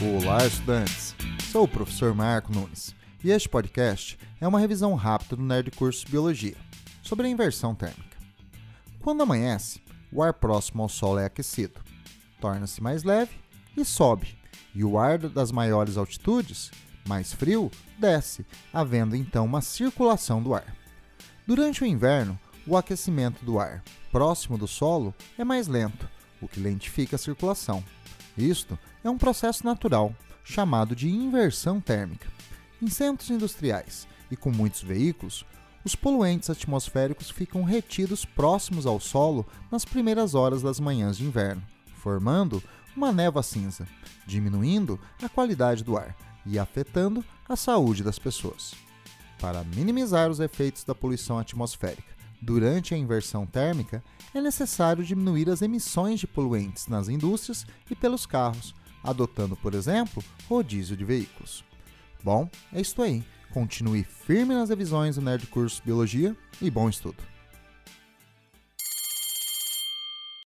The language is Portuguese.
Olá, estudantes! Sou o professor Marco Nunes e este podcast é uma revisão rápida do Nerd Curso Biologia sobre a inversão térmica. Quando amanhece, o ar próximo ao Sol é aquecido, torna-se mais leve e sobe, e o ar das maiores altitudes, mais frio, desce, havendo então uma circulação do ar. Durante o inverno, o aquecimento do ar próximo do solo é mais lento, o que lentifica a circulação. Isto é um processo natural, chamado de inversão térmica. Em centros industriais e com muitos veículos, os poluentes atmosféricos ficam retidos próximos ao solo nas primeiras horas das manhãs de inverno, formando uma névoa cinza, diminuindo a qualidade do ar e afetando a saúde das pessoas. Para minimizar os efeitos da poluição atmosférica durante a inversão térmica, é necessário diminuir as emissões de poluentes nas indústrias e pelos carros, adotando, por exemplo, rodízio de veículos. Bom, é isso aí. Continue firme nas revisões do Nerd Curso Biologia e bom estudo!